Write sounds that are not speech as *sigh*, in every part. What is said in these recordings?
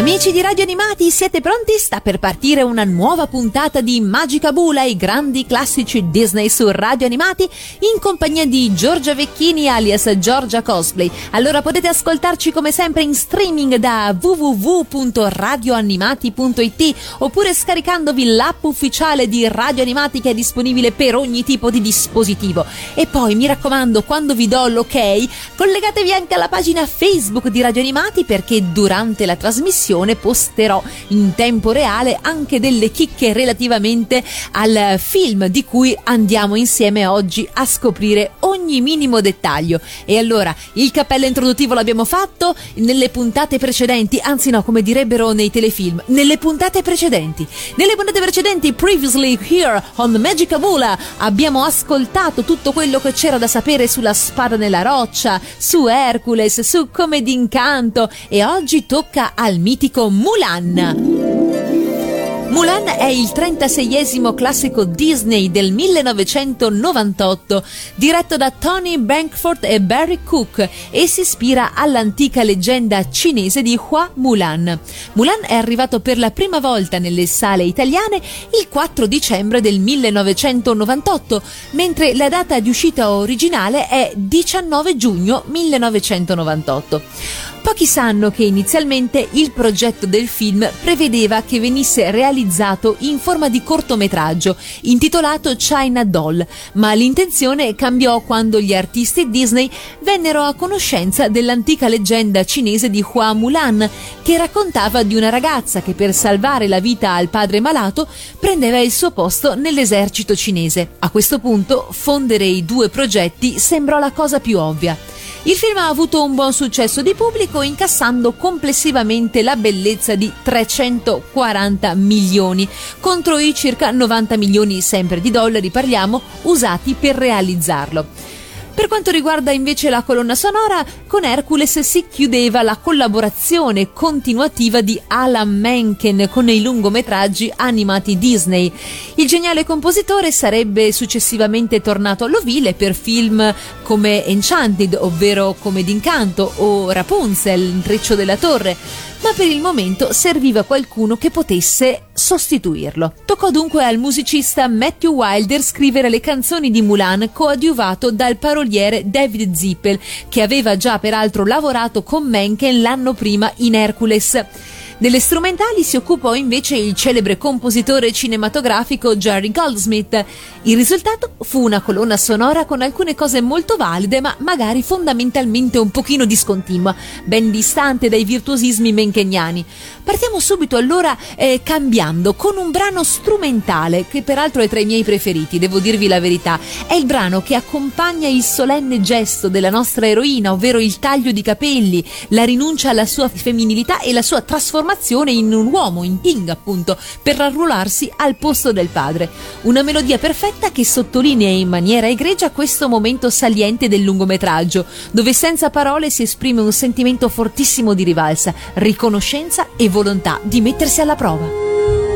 Amici di Radio Animati, siete pronti? Sta per partire una nuova puntata di Magica Bula, i grandi classici Disney su Radio Animati, in compagnia di Giorgia Vecchini alias Giorgia Cosplay. Allora potete ascoltarci come sempre in streaming da www.radioanimati.it oppure scaricandovi l'app ufficiale di Radio Animati che è disponibile per ogni tipo di dispositivo. E poi mi raccomando, quando vi do l'ok, collegatevi anche alla pagina Facebook di Radio Animati perché durante la trasmissione posterò in tempo reale anche delle chicche relativamente al film di cui andiamo insieme oggi a scoprire ogni minimo dettaglio. E allora, il cappello introduttivo l'abbiamo fatto nelle puntate precedenti, anzi no, come direbbero nei telefilm, nelle puntate precedenti. Nelle puntate precedenti, previously here on Magic Abula, abbiamo ascoltato tutto quello che c'era da sapere sulla spada nella roccia, su Hercules, su Come d'incanto e oggi tocca al mito mitico Mulan. Mulan è il 36esimo classico Disney del 1998, diretto da Tony Bankford e Barry Cook e si ispira all'antica leggenda cinese di Hua Mulan. Mulan è arrivato per la prima volta nelle sale italiane il 4 dicembre del 1998, mentre la data di uscita originale è 19 giugno 1998. Pochi sanno che inizialmente il progetto del film prevedeva che venisse realizzato in forma di cortometraggio intitolato China Doll, ma l'intenzione cambiò quando gli artisti Disney vennero a conoscenza dell'antica leggenda cinese di Hua Mulan, che raccontava di una ragazza che per salvare la vita al padre malato prendeva il suo posto nell'esercito cinese. A questo punto fondere i due progetti sembrò la cosa più ovvia. Il film ha avuto un buon successo di pubblico incassando complessivamente la bellezza di 340 milioni contro i circa 90 milioni sempre di dollari parliamo usati per realizzarlo. Per quanto riguarda invece la colonna sonora, con Hercules si chiudeva la collaborazione continuativa di Alan Menken con i lungometraggi animati Disney. Il geniale compositore sarebbe successivamente tornato all'ovile per film come Enchanted, ovvero Come d'incanto, o Rapunzel, Intreccio della torre ma per il momento serviva qualcuno che potesse sostituirlo. Toccò dunque al musicista Matthew Wilder scrivere le canzoni di Mulan coadiuvato dal paroliere David Zippel, che aveva già peraltro lavorato con Mencken l'anno prima in Hercules. Delle strumentali si occupò invece il celebre compositore cinematografico Jerry Goldsmith. Il risultato fu una colonna sonora con alcune cose molto valide, ma magari fondamentalmente un pochino discontinua, ben distante dai virtuosismi mencheniani. Partiamo subito allora eh, cambiando con un brano strumentale che peraltro è tra i miei preferiti, devo dirvi la verità. È il brano che accompagna il solenne gesto della nostra eroina, ovvero il taglio di capelli, la rinuncia alla sua femminilità e la sua trasformazione trasformazione in un uomo, in King appunto, per arruolarsi al posto del padre. Una melodia perfetta che sottolinea in maniera egregia questo momento saliente del lungometraggio, dove senza parole si esprime un sentimento fortissimo di rivalsa, riconoscenza e volontà di mettersi alla prova.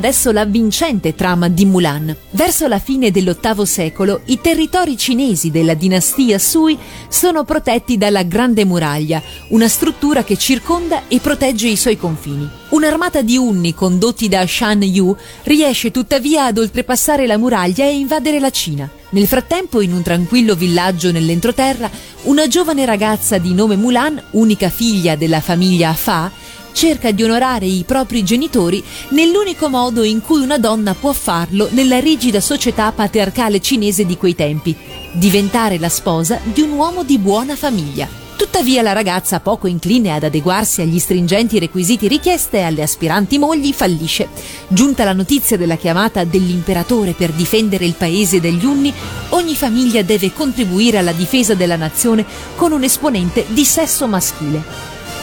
Adesso alla vincente trama di Mulan. Verso la fine dell'VIII secolo, i territori cinesi della dinastia Sui sono protetti dalla Grande Muraglia, una struttura che circonda e protegge i suoi confini. Un'armata di unni condotti da Shan Yu riesce tuttavia ad oltrepassare la muraglia e invadere la Cina. Nel frattempo, in un tranquillo villaggio nell'entroterra, una giovane ragazza di nome Mulan, unica figlia della famiglia Fa, cerca di onorare i propri genitori nell'unico modo in cui una donna può farlo nella rigida società patriarcale cinese di quei tempi, diventare la sposa di un uomo di buona famiglia. Tuttavia la ragazza, poco incline ad adeguarsi agli stringenti requisiti richiesti alle aspiranti mogli, fallisce. Giunta la notizia della chiamata dell'imperatore per difendere il paese degli Unni, ogni famiglia deve contribuire alla difesa della nazione con un esponente di sesso maschile.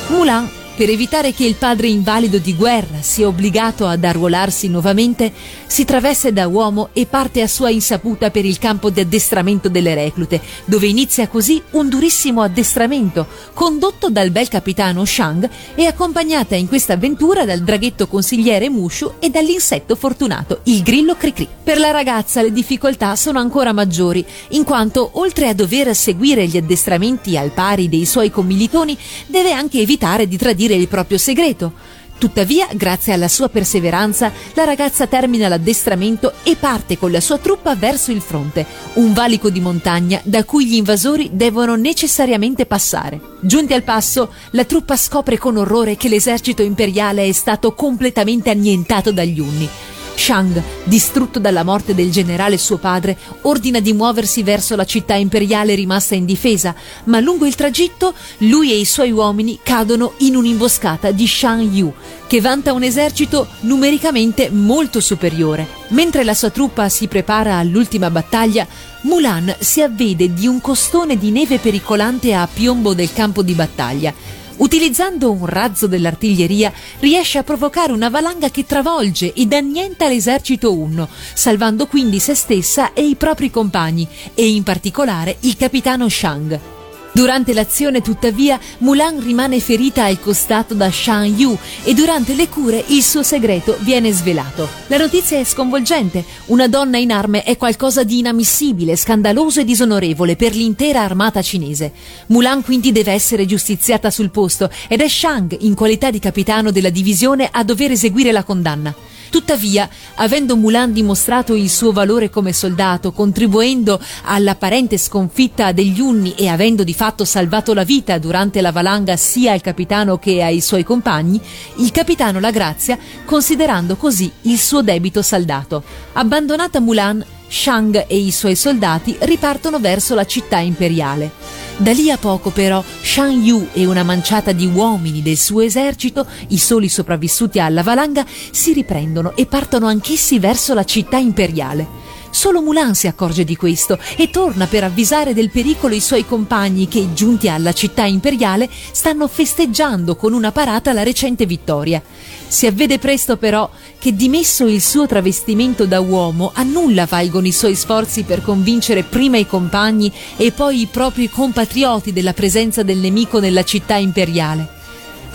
Mulan per evitare che il padre invalido di guerra sia obbligato ad arruolarsi nuovamente, si traveste da uomo e parte a sua insaputa per il campo di addestramento delle reclute, dove inizia così un durissimo addestramento, condotto dal bel capitano Shang e accompagnata in questa avventura dal draghetto consigliere Mushu e dall'insetto fortunato, il grillo Cricri. Per la ragazza le difficoltà sono ancora maggiori, in quanto oltre a dover seguire gli addestramenti al pari dei suoi commilitoni, deve anche evitare di tradire il proprio segreto. Tuttavia, grazie alla sua perseveranza, la ragazza termina l'addestramento e parte con la sua truppa verso il fronte, un valico di montagna da cui gli invasori devono necessariamente passare. Giunti al passo, la truppa scopre con orrore che l'esercito imperiale è stato completamente annientato dagli Unni. Shang, distrutto dalla morte del generale suo padre, ordina di muoversi verso la città imperiale rimasta indifesa, ma lungo il tragitto lui e i suoi uomini cadono in un'imboscata di Shang Yu, che vanta un esercito numericamente molto superiore. Mentre la sua truppa si prepara all'ultima battaglia, Mulan si avvede di un costone di neve pericolante a piombo del campo di battaglia Utilizzando un razzo dell'artiglieria riesce a provocare una valanga che travolge ed annienta l'esercito Unno, salvando quindi se stessa e i propri compagni e in particolare il capitano Shang. Durante l'azione, tuttavia, Mulan rimane ferita al costato da Shan Yu e durante le cure il suo segreto viene svelato. La notizia è sconvolgente. Una donna in arme è qualcosa di inammissibile, scandaloso e disonorevole per l'intera armata cinese. Mulan quindi deve essere giustiziata sul posto ed è Shang, in qualità di capitano della divisione, a dover eseguire la condanna. Tuttavia, avendo Mulan dimostrato il suo valore come soldato, contribuendo all'apparente sconfitta degli Unni e avendo di fatto salvato la vita durante la valanga sia al capitano che ai suoi compagni, il capitano la grazia, considerando così il suo debito saldato. Abbandonata Mulan, Shang e i suoi soldati ripartono verso la città imperiale. Da lì a poco però Shan Yu e una manciata di uomini del suo esercito, i soli sopravvissuti alla valanga, si riprendono e partono anch'essi verso la città imperiale. Solo Mulan si accorge di questo e torna per avvisare del pericolo i suoi compagni che, giunti alla città imperiale, stanno festeggiando con una parata la recente vittoria. Si avvede presto però che dimesso il suo travestimento da uomo, a nulla valgono i suoi sforzi per convincere prima i compagni e poi i propri compatrioti della presenza del nemico nella città imperiale.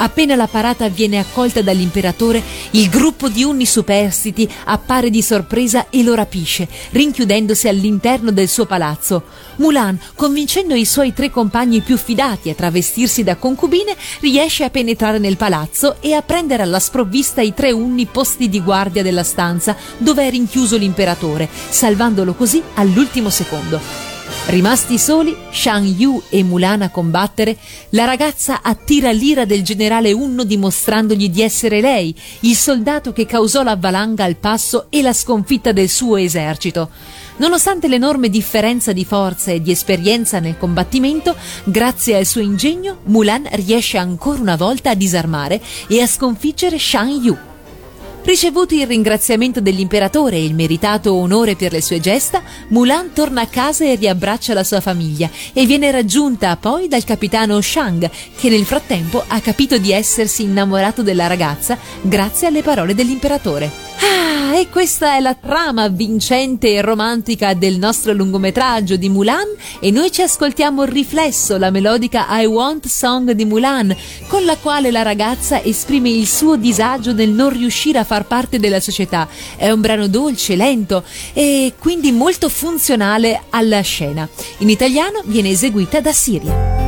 Appena la parata viene accolta dall'imperatore, il gruppo di unni superstiti appare di sorpresa e lo rapisce, rinchiudendosi all'interno del suo palazzo. Mulan, convincendo i suoi tre compagni più fidati a travestirsi da concubine, riesce a penetrare nel palazzo e a prendere alla sprovvista i tre unni posti di guardia della stanza dove è rinchiuso l'imperatore, salvandolo così all'ultimo secondo. Rimasti soli, Shang Yu e Mulan a combattere, la ragazza attira l'ira del generale Unno dimostrandogli di essere lei, il soldato che causò la valanga al passo e la sconfitta del suo esercito. Nonostante l'enorme differenza di forza e di esperienza nel combattimento, grazie al suo ingegno, Mulan riesce ancora una volta a disarmare e a sconfiggere Shang Yu. Ricevuto il ringraziamento dell'imperatore e il meritato onore per le sue gesta, Mulan torna a casa e riabbraccia la sua famiglia e viene raggiunta poi dal capitano Shang, che nel frattempo ha capito di essersi innamorato della ragazza grazie alle parole dell'imperatore. Ah, e questa è la trama vincente e romantica del nostro lungometraggio di Mulan e noi ci ascoltiamo riflesso la melodica I Want Song di Mulan, con la quale la ragazza esprime il suo disagio nel non riuscire a far parte della società. È un brano dolce, lento e quindi molto funzionale alla scena. In italiano viene eseguita da Siria.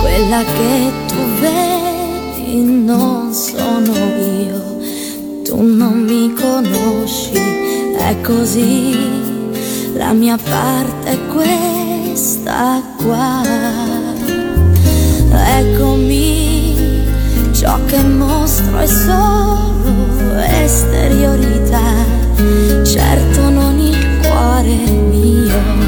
quella che tu vedi non sono io, tu non mi conosci, è così, la mia parte è questa qua. Eccomi, ciò che mostro è solo esteriorità, certo non il cuore mio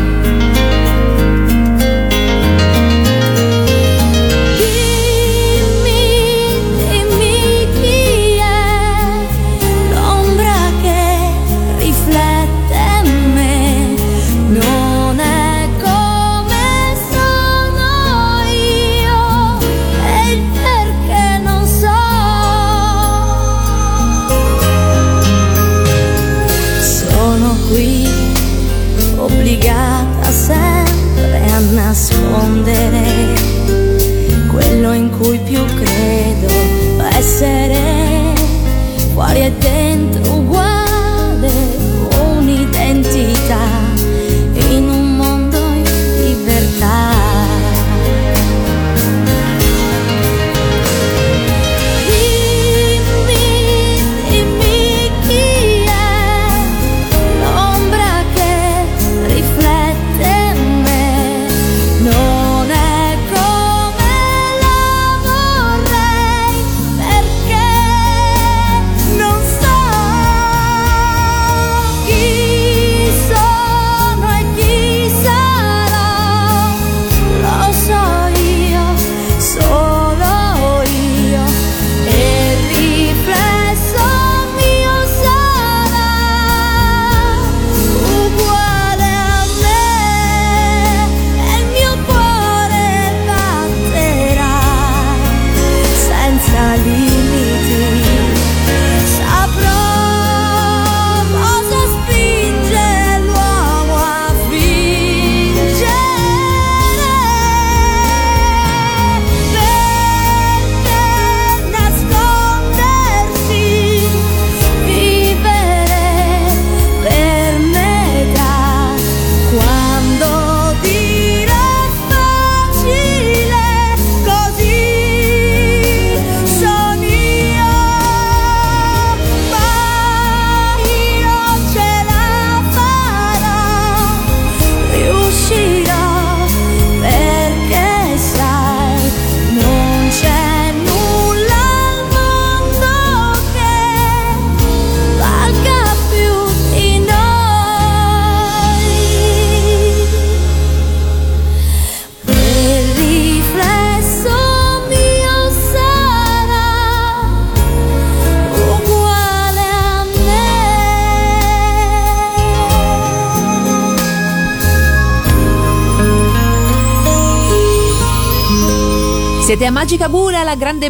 essere fuori e dentro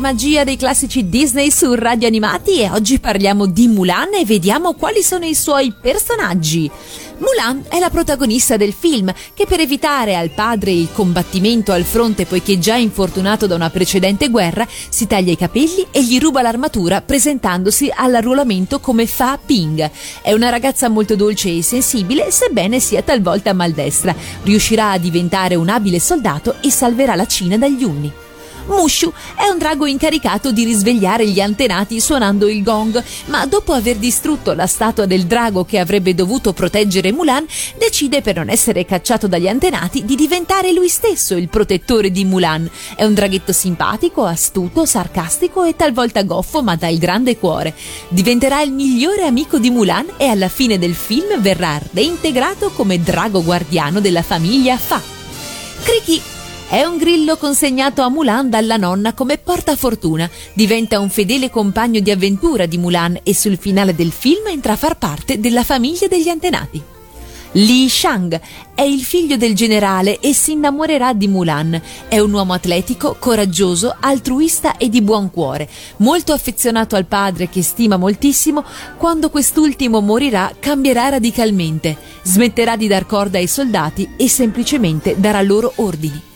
magia dei classici Disney su Radio Animati e oggi parliamo di Mulan e vediamo quali sono i suoi personaggi. Mulan è la protagonista del film che per evitare al padre il combattimento al fronte poiché già infortunato da una precedente guerra si taglia i capelli e gli ruba l'armatura presentandosi all'arruolamento come Fa Ping. È una ragazza molto dolce e sensibile sebbene sia talvolta maldestra. Riuscirà a diventare un abile soldato e salverà la Cina dagli Unni. Mushu è un drago incaricato di risvegliare gli antenati suonando il gong, ma dopo aver distrutto la statua del drago che avrebbe dovuto proteggere Mulan, decide per non essere cacciato dagli antenati di diventare lui stesso il protettore di Mulan. È un draghetto simpatico, astuto, sarcastico e talvolta goffo, ma dal grande cuore. Diventerà il migliore amico di Mulan e alla fine del film verrà reintegrato come drago guardiano della famiglia Fa. Kriki è un grillo consegnato a Mulan dalla nonna come portafortuna. Diventa un fedele compagno di avventura di Mulan e sul finale del film entra a far parte della famiglia degli antenati. Li Shang è il figlio del generale e si innamorerà di Mulan. È un uomo atletico, coraggioso, altruista e di buon cuore, molto affezionato al padre che stima moltissimo. Quando quest'ultimo morirà cambierà radicalmente, smetterà di dar corda ai soldati e semplicemente darà loro ordini.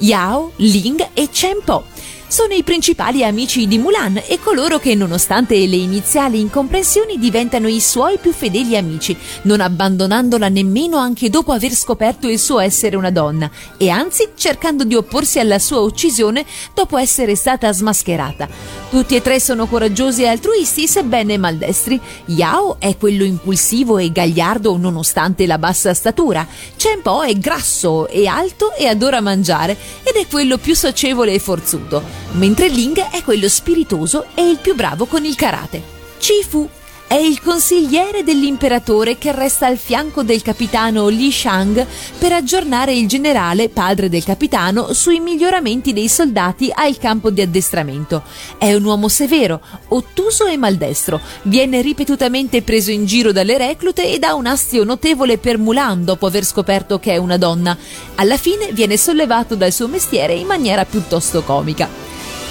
Yao, Ling e Chen Po sono i principali amici di Mulan e coloro che, nonostante le iniziali incomprensioni, diventano i suoi più fedeli amici, non abbandonandola nemmeno anche dopo aver scoperto il suo essere una donna, e anzi cercando di opporsi alla sua uccisione dopo essere stata smascherata. Tutti e tre sono coraggiosi e altruisti, sebbene maldestri. Yao è quello impulsivo e gagliardo nonostante la bassa statura. Chen Po è grasso e alto e adora mangiare ed è quello più socievole e forzuto mentre Ling è quello spiritoso e il più bravo con il karate. Chi-Fu è il consigliere dell'imperatore che resta al fianco del capitano Li Shang per aggiornare il generale, padre del capitano, sui miglioramenti dei soldati al campo di addestramento. È un uomo severo, ottuso e maldestro. Viene ripetutamente preso in giro dalle reclute ed ha un astio notevole per Mulan dopo aver scoperto che è una donna. Alla fine viene sollevato dal suo mestiere in maniera piuttosto comica.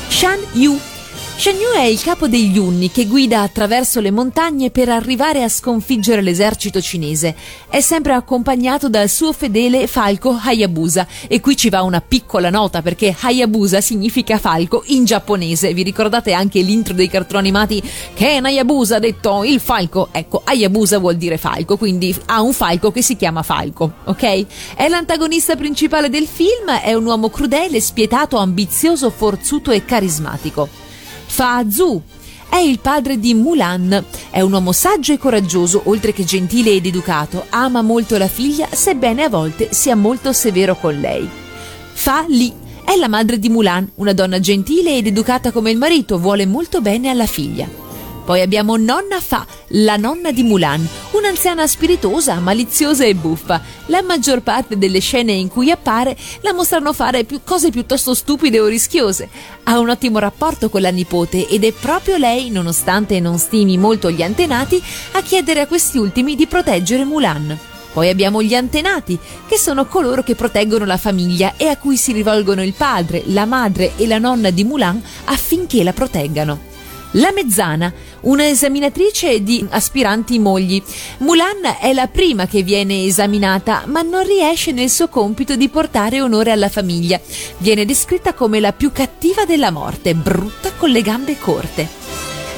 Shan Yu. Shan Yu è il capo degli Unni che guida attraverso le montagne per arrivare a sconfiggere l'esercito cinese. È sempre accompagnato dal suo fedele falco Hayabusa e qui ci va una piccola nota perché Hayabusa significa falco in giapponese. Vi ricordate anche l'intro dei cartoni animati Ken Hayabusa ha detto il falco? Ecco, Hayabusa vuol dire falco, quindi ha un falco che si chiama falco, ok? È l'antagonista principale del film, è un uomo crudele, spietato, ambizioso, forzuto e carismatico. Fa Zhu è il padre di Mulan. È un uomo saggio e coraggioso, oltre che gentile ed educato. Ama molto la figlia, sebbene a volte sia molto severo con lei. Fa Li è la madre di Mulan, una donna gentile ed educata come il marito, vuole molto bene alla figlia. Poi abbiamo Nonna Fa, la nonna di Mulan, un'anziana spiritosa, maliziosa e buffa. La maggior parte delle scene in cui appare la mostrano fare più cose piuttosto stupide o rischiose. Ha un ottimo rapporto con la nipote ed è proprio lei, nonostante non stimi molto gli antenati, a chiedere a questi ultimi di proteggere Mulan. Poi abbiamo gli antenati, che sono coloro che proteggono la famiglia e a cui si rivolgono il padre, la madre e la nonna di Mulan affinché la proteggano. La Mezzana, una esaminatrice di aspiranti mogli. Mulan è la prima che viene esaminata, ma non riesce nel suo compito di portare onore alla famiglia. Viene descritta come la più cattiva della morte, brutta con le gambe corte.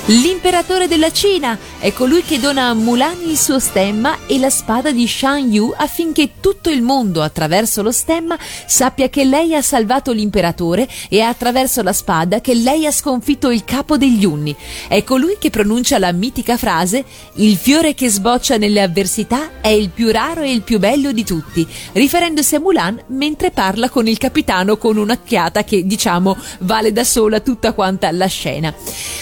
L'imperatore della Cina è colui che dona a Mulan il suo stemma e la spada di Shan Yu affinché tutto il mondo, attraverso lo stemma, sappia che lei ha salvato l'imperatore e attraverso la spada che lei ha sconfitto il capo degli Unni. È colui che pronuncia la mitica frase Il fiore che sboccia nelle avversità è il più raro e il più bello di tutti, riferendosi a Mulan mentre parla con il capitano con un'occhiata che, diciamo, vale da sola tutta quanta la scena.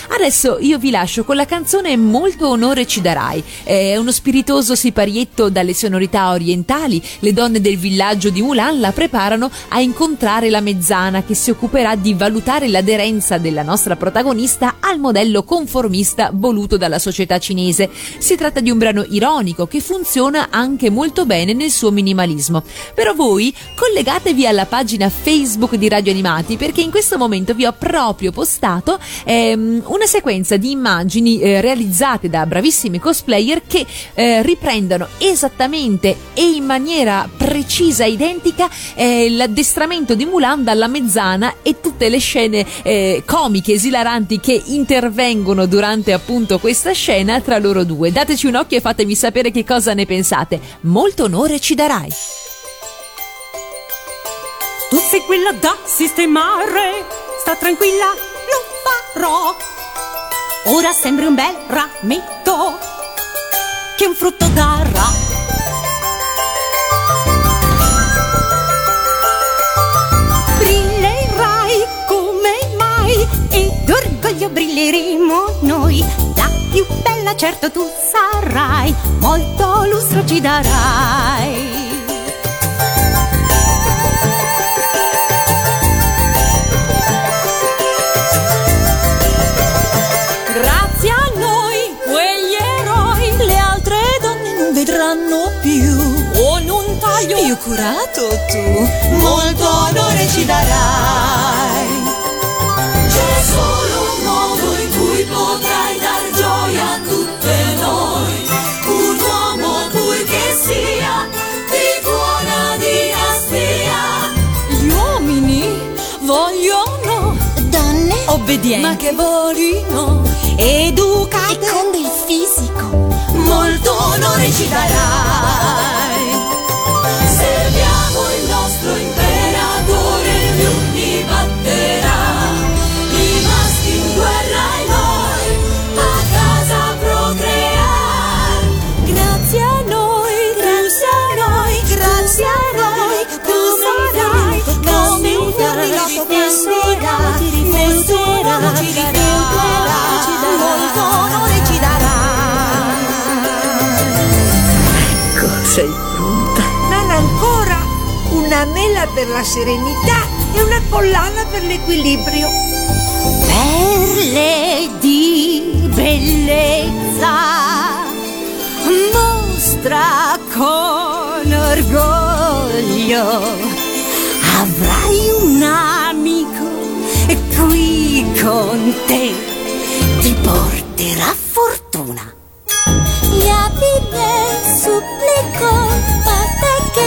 Adesso io vi lascio con la canzone Molto onore ci darai. È uno spiritoso siparietto dalle sonorità orientali. Le donne del villaggio di Mulan la preparano a incontrare la mezzana che si occuperà di valutare l'aderenza della nostra protagonista al modello conformista voluto dalla società cinese. Si tratta di un brano ironico che funziona anche molto bene nel suo minimalismo. Però voi collegatevi alla pagina Facebook di Radio Animati perché in questo momento vi ho proprio postato ehm, una sequenza di immagini eh, realizzate da bravissimi cosplayer che eh, riprendono esattamente e in maniera precisa identica eh, l'addestramento di Mulan dalla mezzana e tutte le scene eh, comiche, esilaranti che intervengono durante appunto questa scena tra loro due. Dateci un occhio e fatemi sapere che cosa ne pensate. Molto onore ci darai. Tu sei quella da sistemare, sta tranquilla, lo farò. Ora sembri un bel rametto che un frutto darà. Brillerai come mai e d'orgoglio brilleremo noi. La più bella certo tu sarai, molto lustro ci darai. A noi, quegli eroi, le altre donne non vedranno più febbraio. Più curato tu. Molto onore ci darai. C'è solo un modo in cui potrai dar gioia a tutte noi. Un uomo pur che sia di buona dinastia. Gli uomini vogliono Donne obbedienti. Ma che volino, educate e con del fisico. Molto onore ci darai. Serviamo il nostro imperatore, lui batterà. I in guerra e noi a casa procrear. Grazie a noi, grazie a noi, grazie a noi, tu sarai come un fiore ci difenderà, ti difenderà, ci difenderà, una mela per la serenità e una collana per l'equilibrio. Perle di bellezza mostra con orgoglio avrai un amico qui con te ti porterà fortuna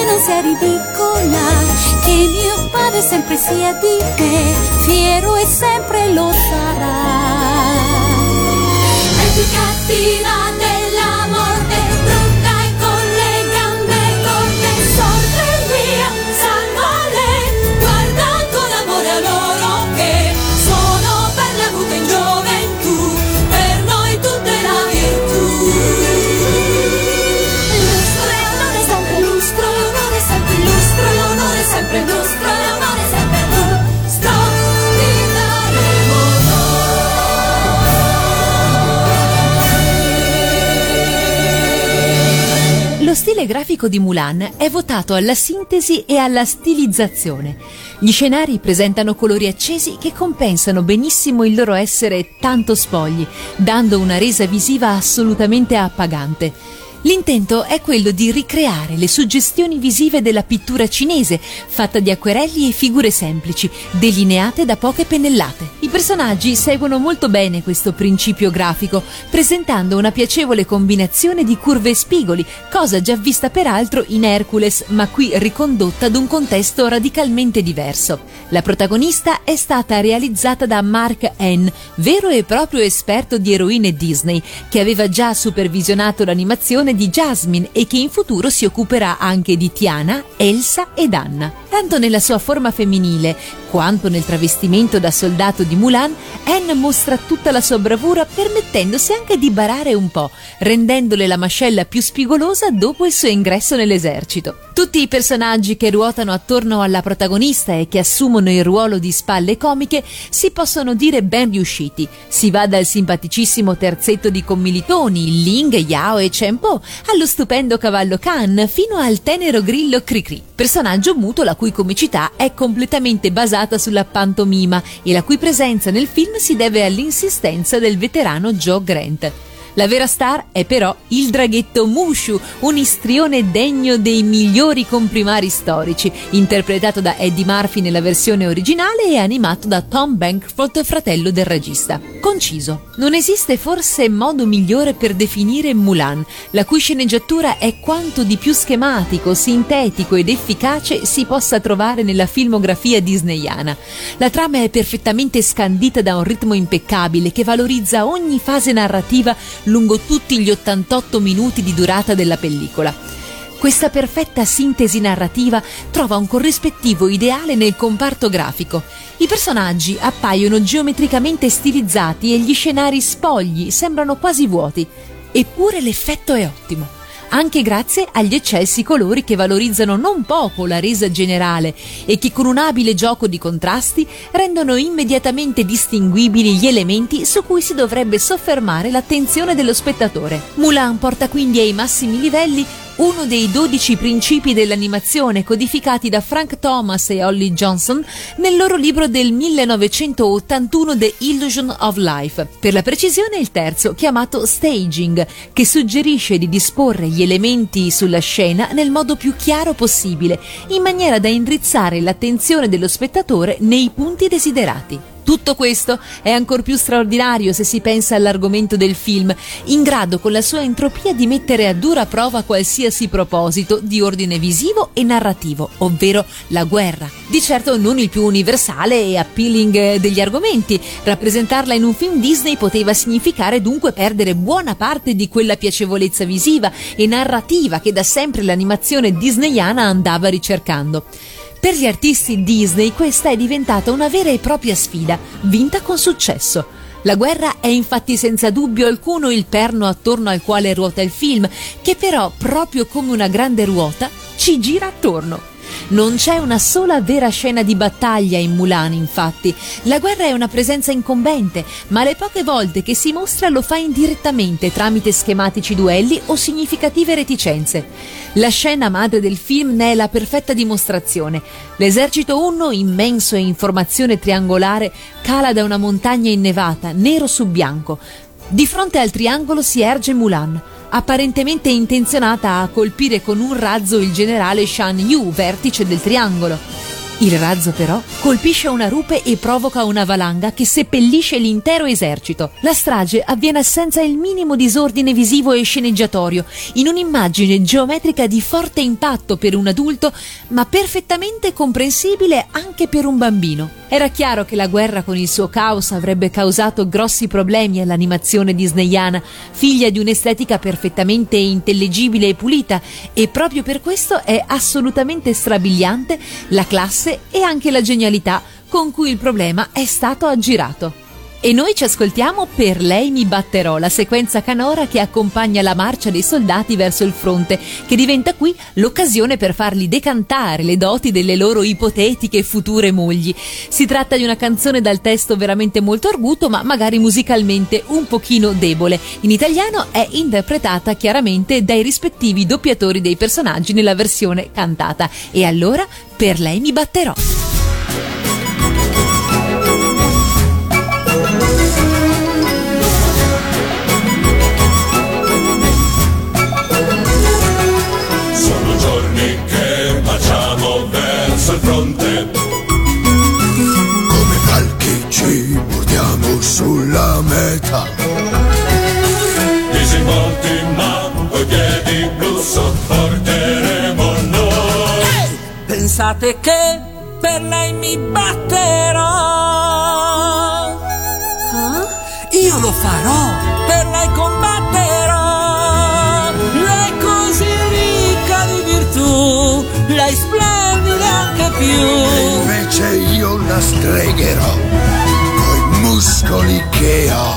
non sei ridicola, che mio padre sempre sia di te, fiero e sempre lo sarà. È grafico di Mulan è votato alla sintesi e alla stilizzazione. Gli scenari presentano colori accesi che compensano benissimo il loro essere tanto spogli, dando una resa visiva assolutamente appagante. L'intento è quello di ricreare le suggestioni visive della pittura cinese, fatta di acquerelli e figure semplici, delineate da poche pennellate. I personaggi seguono molto bene questo principio grafico, presentando una piacevole combinazione di curve e spigoli, cosa già vista peraltro in Hercules, ma qui ricondotta ad un contesto radicalmente diverso. La protagonista è stata realizzata da Mark N., vero e proprio esperto di eroine Disney, che aveva già supervisionato l'animazione di Jasmine e che in futuro si occuperà anche di Tiana, Elsa ed Anna. Tanto nella sua forma femminile quanto nel travestimento da soldato di Mulan, Anne mostra tutta la sua bravura permettendosi anche di barare un po', rendendole la mascella più spigolosa dopo il suo ingresso nell'esercito. Tutti i personaggi che ruotano attorno alla protagonista e che assumono il ruolo di spalle comiche si possono dire ben riusciti. Si va dal simpaticissimo terzetto di commilitoni, Ling, Yao e Allo stupendo cavallo Khan, fino al tenero grillo Cricri. Personaggio muto la cui comicità è completamente basata sulla pantomima e la cui presenza nel film si deve all'insistenza del veterano Joe Grant. La vera star è però il draghetto Mushu, un istrione degno dei migliori comprimari storici, interpretato da Eddie Murphy nella versione originale e animato da Tom Bankroft, fratello del regista. Conciso. Non esiste forse modo migliore per definire Mulan, la cui sceneggiatura è quanto di più schematico, sintetico ed efficace si possa trovare nella filmografia disneyana. La trama è perfettamente scandita da un ritmo impeccabile che valorizza ogni fase narrativa lungo tutti gli 88 minuti di durata della pellicola. Questa perfetta sintesi narrativa trova un corrispettivo ideale nel comparto grafico. I personaggi appaiono geometricamente stilizzati e gli scenari spogli, sembrano quasi vuoti. Eppure l'effetto è ottimo anche grazie agli eccessi colori che valorizzano non poco la resa generale e che con un abile gioco di contrasti rendono immediatamente distinguibili gli elementi su cui si dovrebbe soffermare l'attenzione dello spettatore. Mulan porta quindi ai massimi livelli uno dei 12 principi dell'animazione codificati da Frank Thomas e Holly Johnson nel loro libro del 1981 The Illusion of Life. Per la precisione il terzo, chiamato Staging, che suggerisce di disporre gli elementi sulla scena nel modo più chiaro possibile, in maniera da indrizzare l'attenzione dello spettatore nei punti desiderati. Tutto questo è ancor più straordinario se si pensa all'argomento del film, in grado con la sua entropia di mettere a dura prova qualsiasi proposito di ordine visivo e narrativo, ovvero la guerra. Di certo non il più universale e appealing degli argomenti. Rappresentarla in un film Disney poteva significare dunque perdere buona parte di quella piacevolezza visiva e narrativa che da sempre l'animazione disneyana andava ricercando. Per gli artisti Disney questa è diventata una vera e propria sfida, vinta con successo. La guerra è infatti senza dubbio alcuno il perno attorno al quale ruota il film, che però, proprio come una grande ruota, ci gira attorno. Non c'è una sola vera scena di battaglia in Mulan, infatti. La guerra è una presenza incombente, ma le poche volte che si mostra lo fa indirettamente tramite schematici duelli o significative reticenze. La scena madre del film ne è la perfetta dimostrazione. L'esercito Unno, immenso e in formazione triangolare, cala da una montagna innevata, nero su bianco. Di fronte al triangolo si erge Mulan apparentemente intenzionata a colpire con un razzo il generale Shan Yu, vertice del triangolo. Il razzo però colpisce una rupe e provoca una valanga che seppellisce l'intero esercito. La strage avviene senza il minimo disordine visivo e sceneggiatorio, in un'immagine geometrica di forte impatto per un adulto, ma perfettamente comprensibile anche per un bambino. Era chiaro che la guerra con il suo caos avrebbe causato grossi problemi all'animazione disneyana, figlia di un'estetica perfettamente intellegibile e pulita, e proprio per questo è assolutamente strabiliante la classe e anche la genialità con cui il problema è stato aggirato. E noi ci ascoltiamo Per lei mi batterò, la sequenza canora che accompagna la marcia dei soldati verso il fronte, che diventa qui l'occasione per farli decantare le doti delle loro ipotetiche future mogli. Si tratta di una canzone dal testo veramente molto arguto, ma magari musicalmente un pochino debole. In italiano è interpretata chiaramente dai rispettivi doppiatori dei personaggi nella versione cantata. E allora Per lei mi batterò. Pensate che per lei mi batterò? Io lo farò, per lei combatterò. Lei è così ricca di virtù, lei splendida anche E più. invece io la stregherò coi muscoli che ho.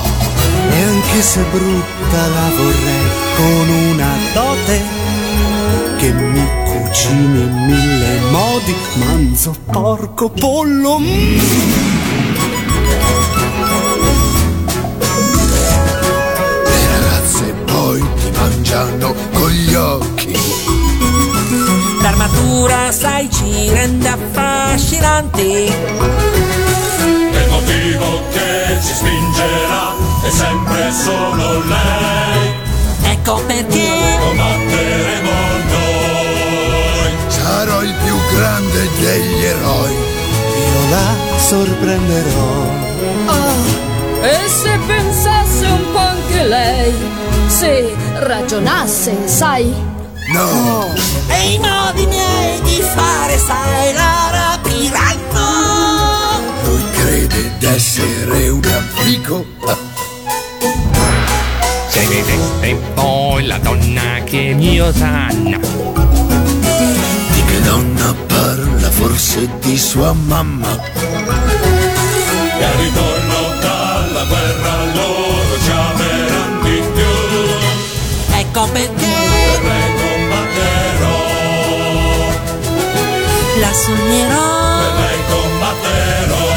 E anche se brutta la vorrei con una dote che mi cucini in mille modi, manzo, porco, pollo. mm. Le ragazze poi ti mangiano con gli occhi. L'armatura, sai, ci rende affascinanti. Il motivo che ci spingerà è sempre solo lei. Ecco perché Combatteremo noi. Sarò il più grande degli eroi. Io la sorprenderò. E se pensasse un po' anche lei, se ragionasse, sai? No, E i modi miei di fare, sai, la rapiranno. lui crede d'essere un antico. Se vedeste poi la donna che mi osanna donna parla forse di sua mamma. E al ritorno dalla guerra loro ci ameranno di più. Ecco perché Per lei combatterò. la sognerò. Per lei combatterò.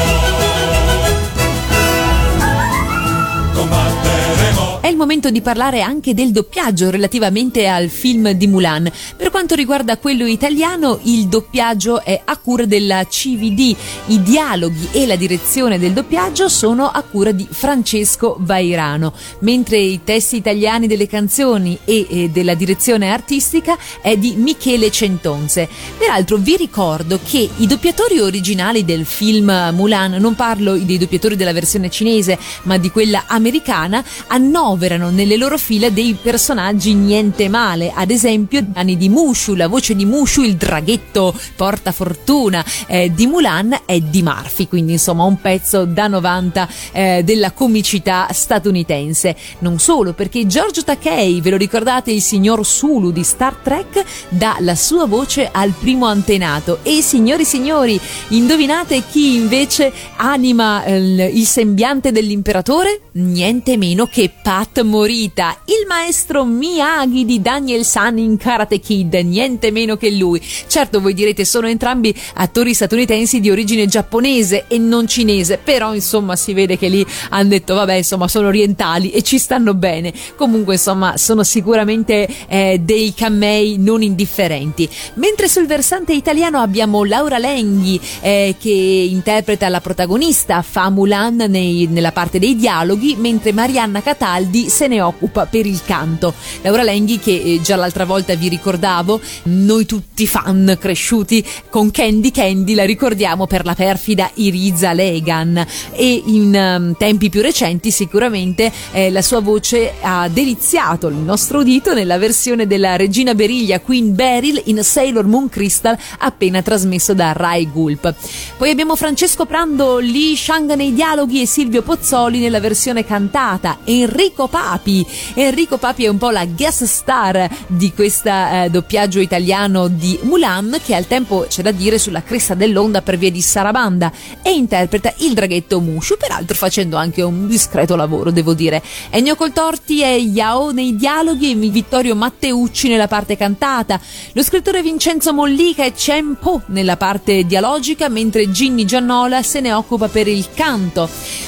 Combatteremo. È il momento di parlare anche del doppiaggio relativamente al film di Mulan. Quanto riguarda quello italiano, il doppiaggio è a cura della CVD, i dialoghi e la direzione del doppiaggio sono a cura di Francesco Vairano, mentre i testi italiani delle canzoni e, della direzione artistica è di Michele Centonze. Peraltro vi ricordo che i doppiatori originali del film Mulan, non parlo dei doppiatori della versione cinese, ma di quella americana, annoverano nelle loro file dei personaggi niente male, ad esempio anni di Mushu, la voce di Mushu, il draghetto porta fortuna eh, di Mulan è di Murphy, quindi insomma un pezzo da 90 eh, della comicità statunitense. Non solo, perché Giorgio Takei, ve lo ricordate, il signor Sulu di Star Trek, dà la sua voce al primo antenato. E signori signori, indovinate chi invece anima eh, il sembiante dell'imperatore? Niente meno che Pat Morita, il maestro Miyagi di Daniel San in Karate Kid, niente meno che lui. Certo, voi direte, sono entrambi attori statunitensi di origine giapponese e non cinese, però insomma si vede che lì hanno detto vabbè insomma sono orientali e ci stanno bene. Comunque insomma sono sicuramente eh, dei camei non indifferenti. Mentre sul versante italiano abbiamo Laura Lenghi eh, che interpreta la protagonista, fa Mulan nei, nella parte dei dialoghi, mentre Marianna Cataldi se ne occupa per il canto. Laura Lenghi che eh, già l'altra volta vi ricordavo, noi tutti fan cresciuti con Candy Candy la ricordiamo per la perfida Iriza Legan e in um, tempi più recenti sicuramente eh, la sua voce ha deliziato il nostro udito nella versione della regina Beriglia Queen Beryl in Sailor Moon Crystal appena trasmesso da Rai Gulp. Poi abbiamo Francesco Prando, Lee Shang nei dialoghi e Silvio Pozzoli nella versione cantata, Enrico Papi. Enrico Papi è un po' la guest star di questo eh, doppiaggio italiano di Mulan che al tempo c'è da dire sulla cresta dell'onda per via di Sarabanda e interpreta il draghetto Mushu, peraltro facendo anche un discreto lavoro, devo dire. Ennio Coltorti è Yao nei dialoghi e Vittorio Matteucci nella parte cantata. Lo scrittore Vincenzo Mollica è Cempo nella parte dialogica, mentre Ginny Giannola se ne occupa per il canto.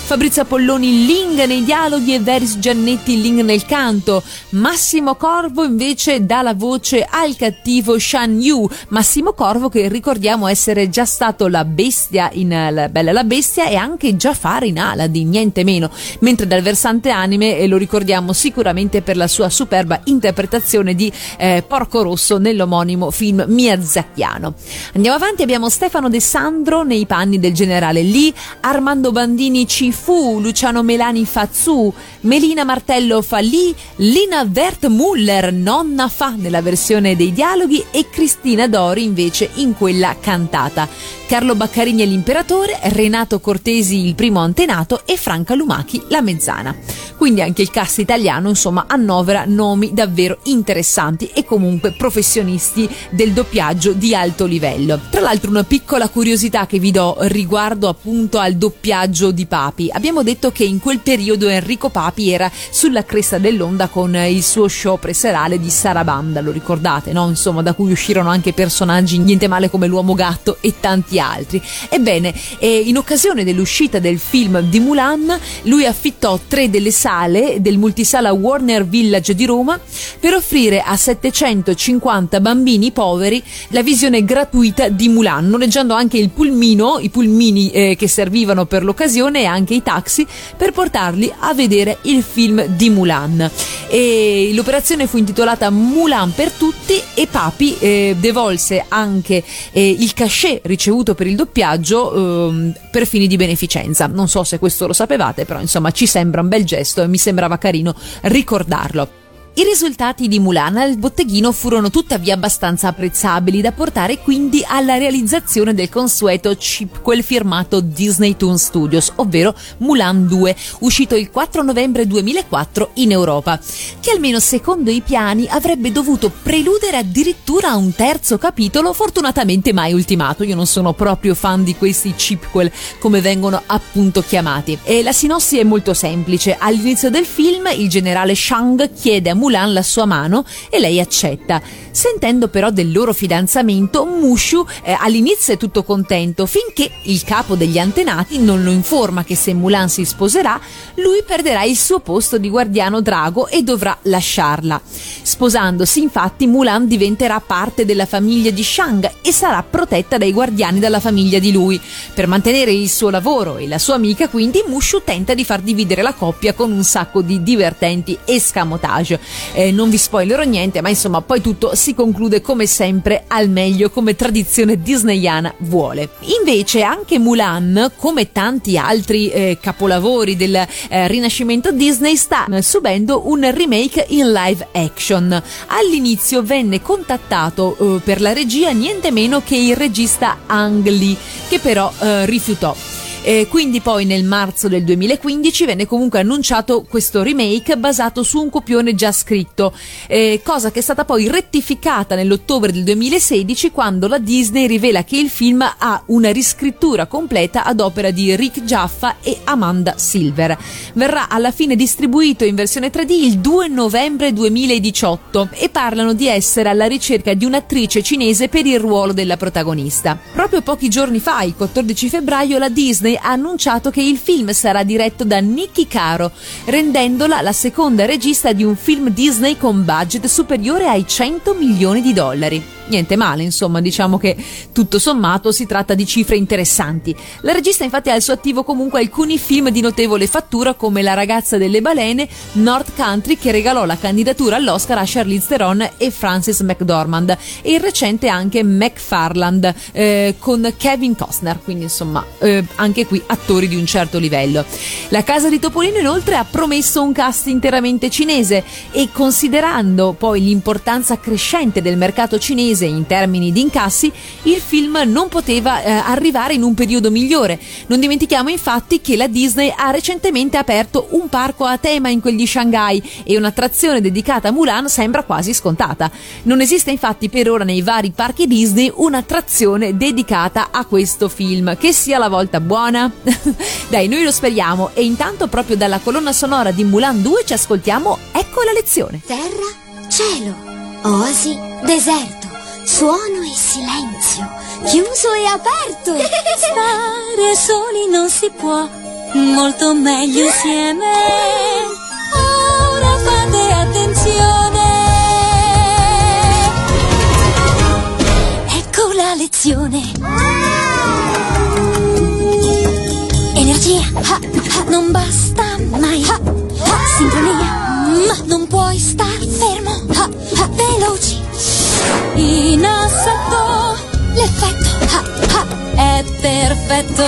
Fabrizio Apolloni Ling nei dialoghi e Veris Giannetti Ling nel canto. Massimo Corvo invece dà la voce al cattivo Shan Yu. Massimo Corvo che ricordiamo essere già stato la bestia in La Bella la Bestia e anche Jafar in Aladdin, niente meno. Mentre dal versante anime lo ricordiamo sicuramente per la sua superba interpretazione di eh, Porco Rosso nell'omonimo film miyazakiano. Andiamo avanti, abbiamo Stefano De Sandro nei panni del generale Lee, Armando Bandini Cifu, Luciano Melani fa Zu, Melina Martello fa Lee, Lina Wertmuller nonna fa nella versione dei dialoghi e Cristina Dori invece in quella cantata. Carlo Baccarini è l'imperatore, Renato Cortesi il primo antenato e Franca Lumachi la mezzana. Quindi anche il cast italiano insomma annovera nomi davvero interessanti e comunque professionisti del doppiaggio di alto livello. Tra l'altro una piccola curiosità che vi do riguardo appunto al doppiaggio di Papi. Abbiamo detto che in quel periodo Enrico Papi era sulla cresta dell'onda con il suo show preserale di Sarabanda, lo ricordate, no? Insomma, da cui uscirono anche personaggi niente male come l'uomo gatto e tanti altri. Ebbene, eh, in occasione dell'uscita del film di Mulan, lui affittò tre delle sale del multisala Warner Village di Roma per offrire a 750 bambini poveri la visione gratuita di Mulan, noleggiando anche il pulmino, i pulmini eh, che servivano per l'occasione e anche i taxi per portarli a vedere il film di Mulan. E l'operazione fu intitolata Mulan per tutti e Papi eh, devolse anche eh, il cachet ricevuto per il doppiaggio ehm, per fini di beneficenza. Non so se questo lo sapevate, però insomma ci sembra un bel gesto e mi sembrava carino ricordarlo. I risultati di Mulan al botteghino furono tuttavia abbastanza apprezzabili da portare quindi alla realizzazione del consueto chipquel firmato Disney Toon Studios, ovvero Mulan 2, uscito il 4 novembre 2004 in Europa, che almeno secondo i piani avrebbe dovuto preludere addirittura a un terzo capitolo, fortunatamente mai ultimato. Io non sono proprio fan di questi chipquel come vengono appunto chiamati. E la sinossi è molto semplice. All'inizio del film il generale Shang chiede a Mulan Mulan la sua mano e lei accetta. Sentendo però del loro fidanzamento, Mushu eh, all'inizio è tutto contento finché il capo degli antenati non lo informa che se Mulan si sposerà, lui perderà il suo posto di guardiano drago e dovrà lasciarla. Sposandosi, infatti, Mulan diventerà parte della famiglia di Shang e sarà protetta dai guardiani della famiglia di lui. Per mantenere il suo lavoro e la sua amica, quindi, Mushu tenta di far dividere la coppia con un sacco di divertenti escamotage. Eh, non vi spoilerò niente, ma insomma, poi tutto si conclude come sempre al meglio, come tradizione disneyana vuole. Invece, anche Mulan, come tanti altri eh, capolavori del eh, rinascimento Disney, sta subendo un remake in live action. All'inizio venne contattato eh, per la regia niente meno che il regista Ang Lee, che però eh, rifiutò. E quindi poi nel marzo del 2015 venne comunque annunciato questo remake basato su un copione già scritto, eh, cosa che è stata poi rettificata nell'ottobre del 2016 quando la Disney rivela che il film ha una riscrittura completa ad opera di Rick Jaffa e Amanda Silver. Verrà alla fine distribuito in versione 3D il 2 novembre 2018 e parlano di essere alla ricerca di un'attrice cinese per il ruolo della protagonista. Proprio pochi giorni fa, il 14 febbraio, la Disney ha annunciato che il film sarà diretto da Nikki Caro, rendendola la seconda regista di un film Disney con budget superiore ai 100 milioni di dollari. Niente male, insomma, diciamo che tutto sommato si tratta di cifre interessanti. La regista infatti ha al suo attivo comunque alcuni film di notevole fattura come La ragazza delle balene, North Country che regalò la candidatura all'Oscar a Charlize Theron e Frances McDormand e il recente anche McFarland eh, con Kevin Costner, quindi insomma eh, anche qui attori di un certo livello. La casa di Topolino inoltre ha promesso un cast interamente cinese e considerando poi l'importanza crescente del mercato cinese in termini di incassi, il film non poteva eh, arrivare in un periodo migliore. Non dimentichiamo infatti che la Disney ha recentemente aperto un parco a tema in quel di Shanghai e un'attrazione dedicata a Mulan sembra quasi scontata. Non esiste infatti per ora nei vari parchi Disney un'attrazione dedicata a questo film. Che sia la volta buona? *laughs* Dai, noi lo speriamo e intanto proprio dalla colonna sonora di Mulan 2 ci ascoltiamo Ecco la lezione. Terra, cielo, oasi, deserto, suono e silenzio, chiuso e aperto. *laughs* Stare soli non si può, molto meglio insieme. Ora fate attenzione. Ecco la lezione. Energia, non basta mai. Sincronia, ma non puoi star fermo. Veloci, in assalto, l'effetto ha, ha, è perfetto.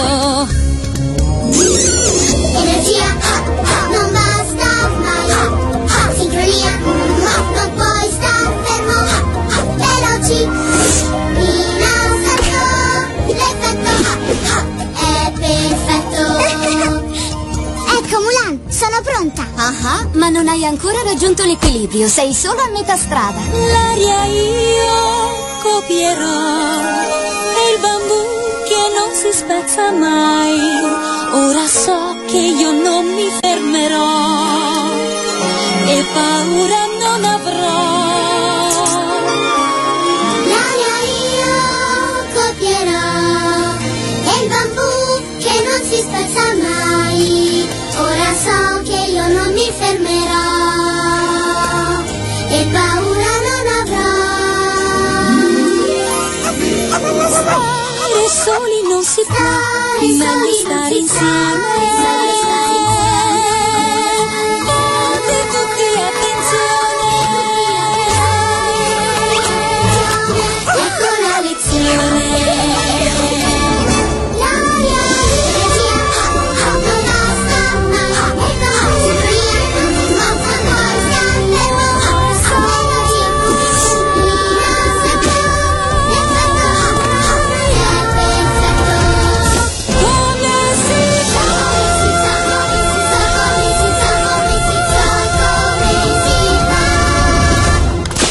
Energia, ha, ha, non basta mai. Ha, ha, sincronia, pronta. Ah, ma non hai ancora raggiunto l'equilibrio, sei solo a metà strada. L'aria io copierò e il bambù che non si spezza mai. Ora so che io non mi fermerò e paura Di man di star in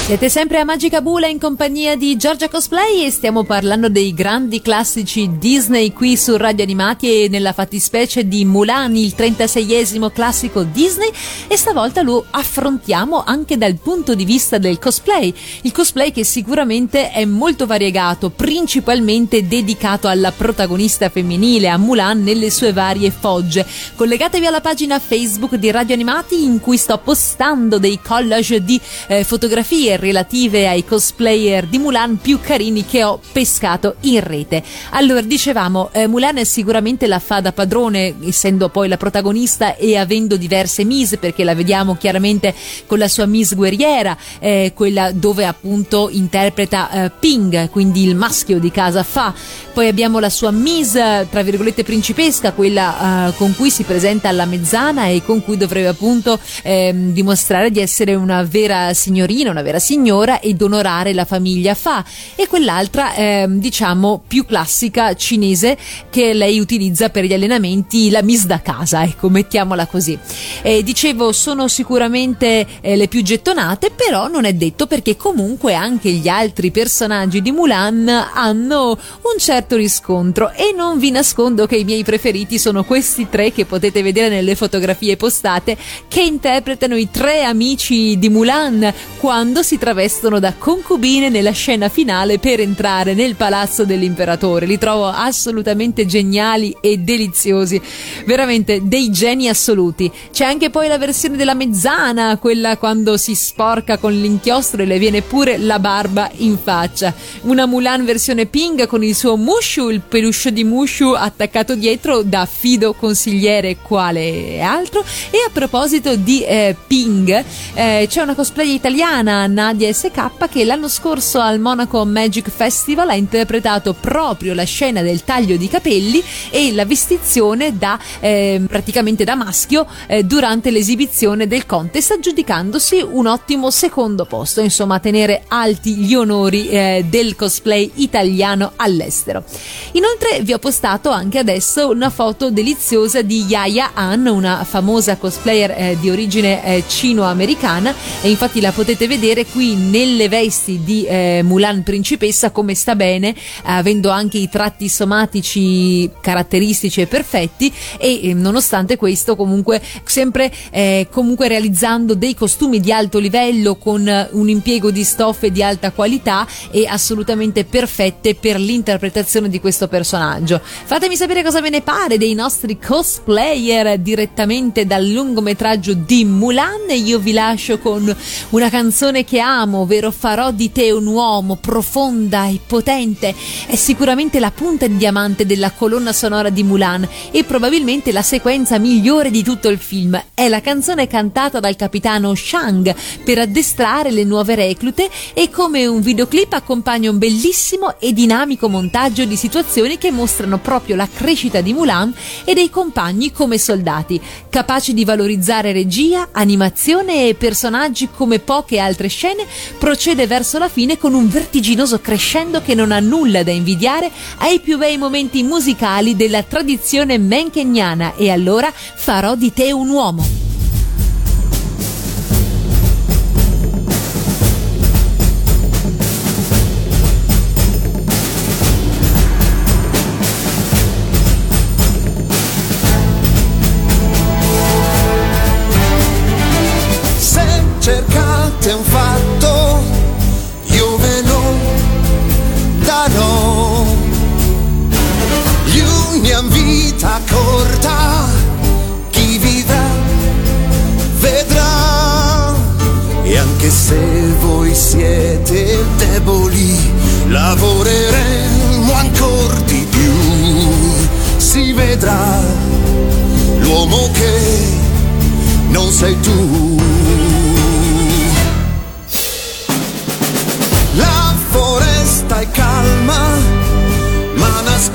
Siete sempre a Magica Bula in compagnia di Giorgia Cosplay e stiamo parlando dei grandi classici Disney qui su Radio Animati e nella fattispecie di Mulan, il 36esimo classico Disney e stavolta lo affrontiamo anche dal punto di vista del cosplay. Il cosplay che sicuramente è molto variegato, principalmente dedicato alla protagonista femminile, a Mulan nelle sue varie fogge. Collegatevi alla pagina Facebook di Radio Animati in cui sto postando dei collage di eh, fotografie relative ai cosplayer di Mulan più carini che ho pescato in rete. Allora, dicevamo, eh, Mulan è sicuramente la fa da padrone, essendo poi la protagonista e avendo diverse Miss, perché la vediamo chiaramente con la sua Miss guerriera, eh, quella dove appunto interpreta eh, Ping, quindi il maschio di casa fa. Poi abbiamo la sua Miss, tra virgolette, principesca, quella eh, con cui si presenta alla mezzana e con cui dovrebbe appunto ehm, dimostrare di essere una vera signorina, una vera signora ed onorare la famiglia Fa. E quell'altra ehm, diciamo più classica cinese che lei utilizza per gli allenamenti la Miss da casa ecco mettiamola così. Eh, dicevo sono sicuramente eh, le più gettonate però non è detto perché comunque anche gli altri personaggi di Mulan hanno un certo riscontro. E non vi nascondo che i miei preferiti sono questi tre che potete vedere nelle fotografie postate che interpretano i tre amici di Mulan quando si travestono da concubine nella scena finale per entrare nel palazzo dell'imperatore. Li trovo assolutamente geniali e deliziosi, veramente dei geni assoluti. C'è anche poi la versione della mezzana, quella quando si sporca con l'inchiostro e le viene pure la barba in faccia. Una Mulan versione Ping con il suo Mushu, il peluche di Mushu attaccato dietro da fido consigliere quale altro. E a proposito di eh, Ping, eh, c'è una cosplay italiana, Nadia SK, che l'anno scorso al Monaco Magic Festival ha interpretato proprio la scena del taglio di capelli e la vestizione da eh, praticamente da maschio eh, durante l'esibizione del contest, aggiudicandosi un ottimo secondo posto, insomma, tenere alti gli onori eh, del cosplay italiano all'estero. Inoltre vi ho postato anche adesso una foto deliziosa di Yaya Han, una famosa cosplayer eh, di origine eh, cino-americana e infatti la potete vedere qui nelle vesti di eh, Mulan principessa come sta bene, avendo anche i tratti somatici caratteristici e perfetti e eh, nonostante questo comunque sempre eh, comunque realizzando dei costumi di alto livello con un impiego di stoffe di alta qualità e assolutamente perfette per l'interpretazione di questo personaggio. Fatemi sapere cosa ve ne pare dei nostri cosplayer direttamente dal lungometraggio di Mulan io vi lascio con una canzone che amo, ovvero Farò di te un uomo profonda e potente. È sicuramente la punta di diamante della colonna sonora di Mulan e probabilmente la sequenza migliore di tutto il film. È la canzone cantata dal capitano Shang per addestrare le nuove reclute e come un videoclip accompagna un bellissimo e dinamico montaggio di situazioni che mostrano proprio la crescita di Mulan e dei compagni come soldati, capaci di valorizzare regia, animazione e personaggi come poche altre scene, procede verso la fine con un vertiginoso crescendo che non ha nulla da invidiare ai più bei momenti musicali della tradizione menkegnana e allora farò di te un uomo.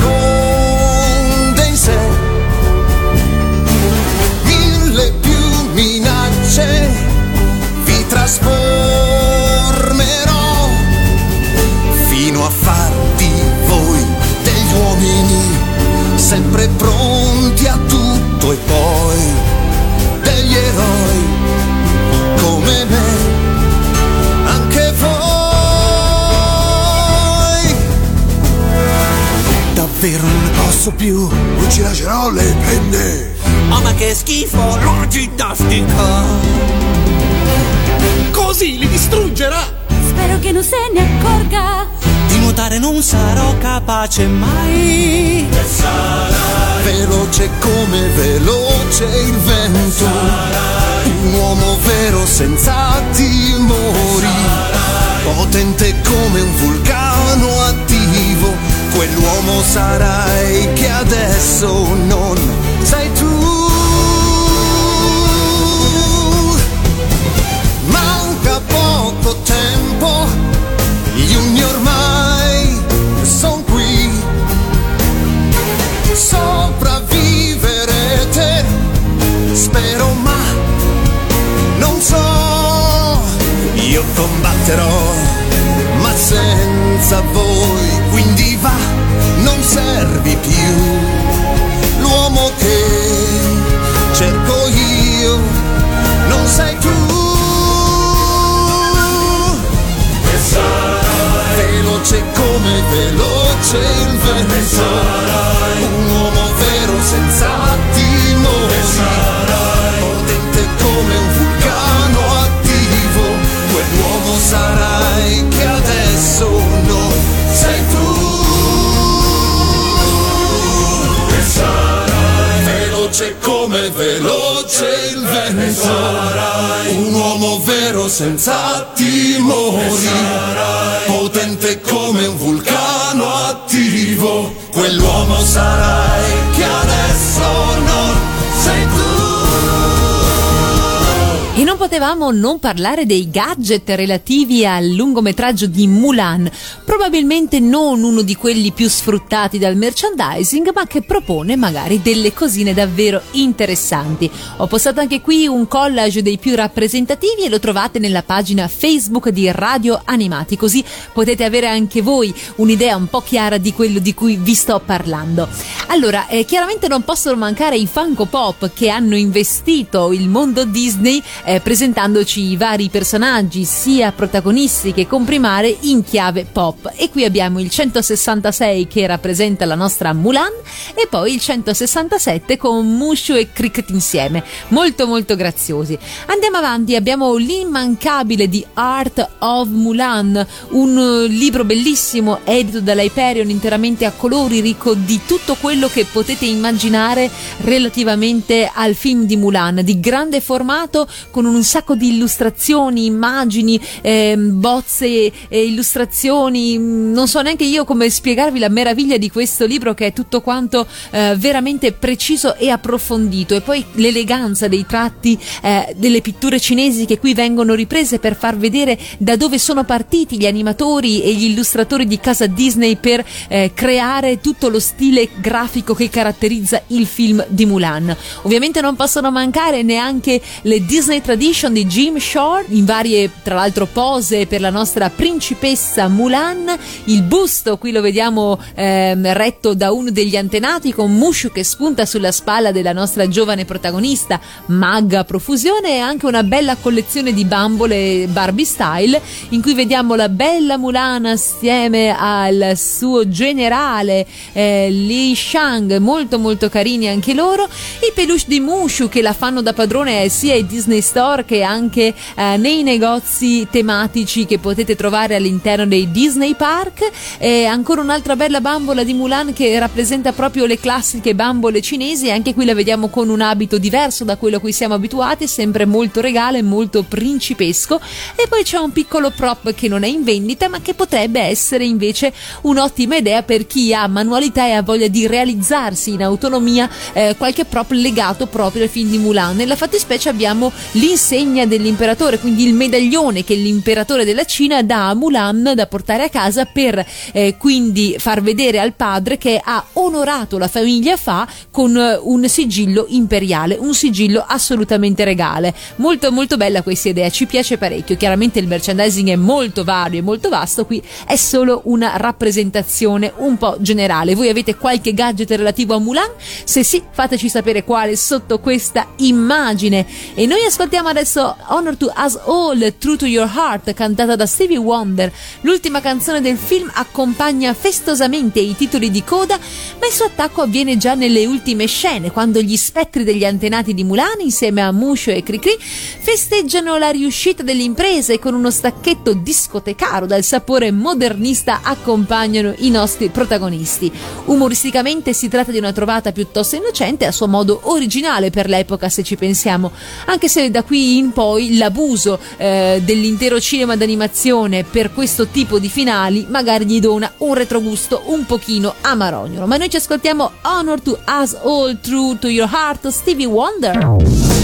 Ma posso più. Non ci lascerò le penne. Oh ma che schifo, la ginnastica. Così li distruggerà. Spero che non se ne accorga. Di nuotare non sarò capace mai. E sarai veloce come veloce il vento. Un uomo vero senza timori. Potente come un vulcano attivo. Quell'uomo sarai che adesso non sei tu. Manca poco tempo, gli uni ormai sono qui. Sopravviverete, spero ma non so. Io combatterò, ma senza voi, quindi va, non servi più. L'uomo che cerco io, non sei tu. E sarai veloce come veloce il vento. E sarai veloce il vento. sarai un uomo vero senza timori. Potente come un vulcano attivo. Quell'uomo sarai potevamo non parlare dei gadget relativi al lungometraggio di Mulan, probabilmente non uno di quelli più sfruttati dal merchandising, ma che propone magari delle cosine davvero interessanti. Ho postato anche qui un collage dei più rappresentativi e lo trovate nella pagina Facebook di Radio Animati, così potete avere anche voi un'idea un po' chiara di quello di cui vi sto parlando. Allora, eh, chiaramente non possono mancare i Funko Pop che hanno investito il mondo Disney eh, presentandoci i vari personaggi, sia protagonisti che comprimare, in chiave pop. E qui abbiamo il 166 che rappresenta la nostra Mulan e poi il 167 con Mushu e Cricket insieme. Molto molto graziosi. Andiamo avanti, abbiamo l'immancabile di Art of Mulan, un eh, libro bellissimo edito dall'Hyperion interamente a colori, ricco di tutto quello che potete immaginare relativamente al film di Mulan, di grande formato con un sacco di illustrazioni, immagini, ehm, bozze e illustrazioni. Non so neanche io come spiegarvi la meraviglia di questo libro che è tutto quanto eh, veramente preciso e approfondito. E poi l'eleganza dei tratti eh, delle pitture cinesi che qui vengono riprese per far vedere da dove sono partiti gli animatori e gli illustratori di casa Disney per eh, creare tutto lo stile grafico che caratterizza il film di Mulan. Ovviamente non possono mancare neanche le Disney Tradition di Jim Shore in varie tra l'altro pose per la nostra principessa Mulan, il busto qui lo vediamo ehm, retto da uno degli antenati con Mushu che spunta sulla spalla della nostra giovane protagonista, magga a profusione e anche una bella collezione di bambole Barbie style in cui vediamo la bella Mulan assieme al suo generale eh, Li Shang, molto molto carini anche loro, i peluche di Mushu che la fanno da padrone sia ai Disney Store che anche eh, nei negozi tematici che potete trovare all'interno dei Disney Park. E ancora un'altra bella bambola di Mulan che rappresenta proprio le classiche bambole cinesi. Anche qui la vediamo con un abito diverso da quello a cui siamo abituati sempre molto regale molto principesco. E poi c'è un piccolo prop che non è in vendita ma che potrebbe essere invece un'ottima idea per chi ha manualità e ha voglia di realizzarsi in autonomia eh, qualche prop legato proprio al film di Mulan. Nella fattispecie abbiamo l'insegna dell'imperatore quindi il medaglione che l'imperatore della Cina dà a Mulan da portare a casa per eh, quindi far vedere al padre che ha onorato la famiglia Fa con eh, un sigillo imperiale un sigillo assolutamente regale. Molto molto bella questa idea ci piace parecchio. Chiaramente il merchandising è molto vario e molto vasto qui è solo una rappresentazione un po' generale. Voi avete qualche gadget relativo a Mulan? Se sì fateci sapere quale sotto questa immagine. E noi ascoltiamo adesso adesso Honor to Us All, True to Your Heart, cantata da Stevie Wonder. L'ultima canzone del film accompagna festosamente i titoli di coda, ma il suo attacco avviene già nelle ultime scene, quando gli spettri degli antenati di Mulan, insieme a Musho e Cricri, festeggiano la riuscita dell'impresa e con uno stacchetto discotecaro dal sapore modernista accompagnano i nostri protagonisti. Umoristicamente si tratta di una trovata piuttosto innocente, a suo modo originale per l'epoca se ci pensiamo, anche se da qui in poi l'abuso eh, dell'intero cinema d'animazione per questo tipo di finali magari gli dona un retrogusto un pochino amarognolo. Ma noi ci ascoltiamo Honor to Us All True to Your Heart Stevie Wonder.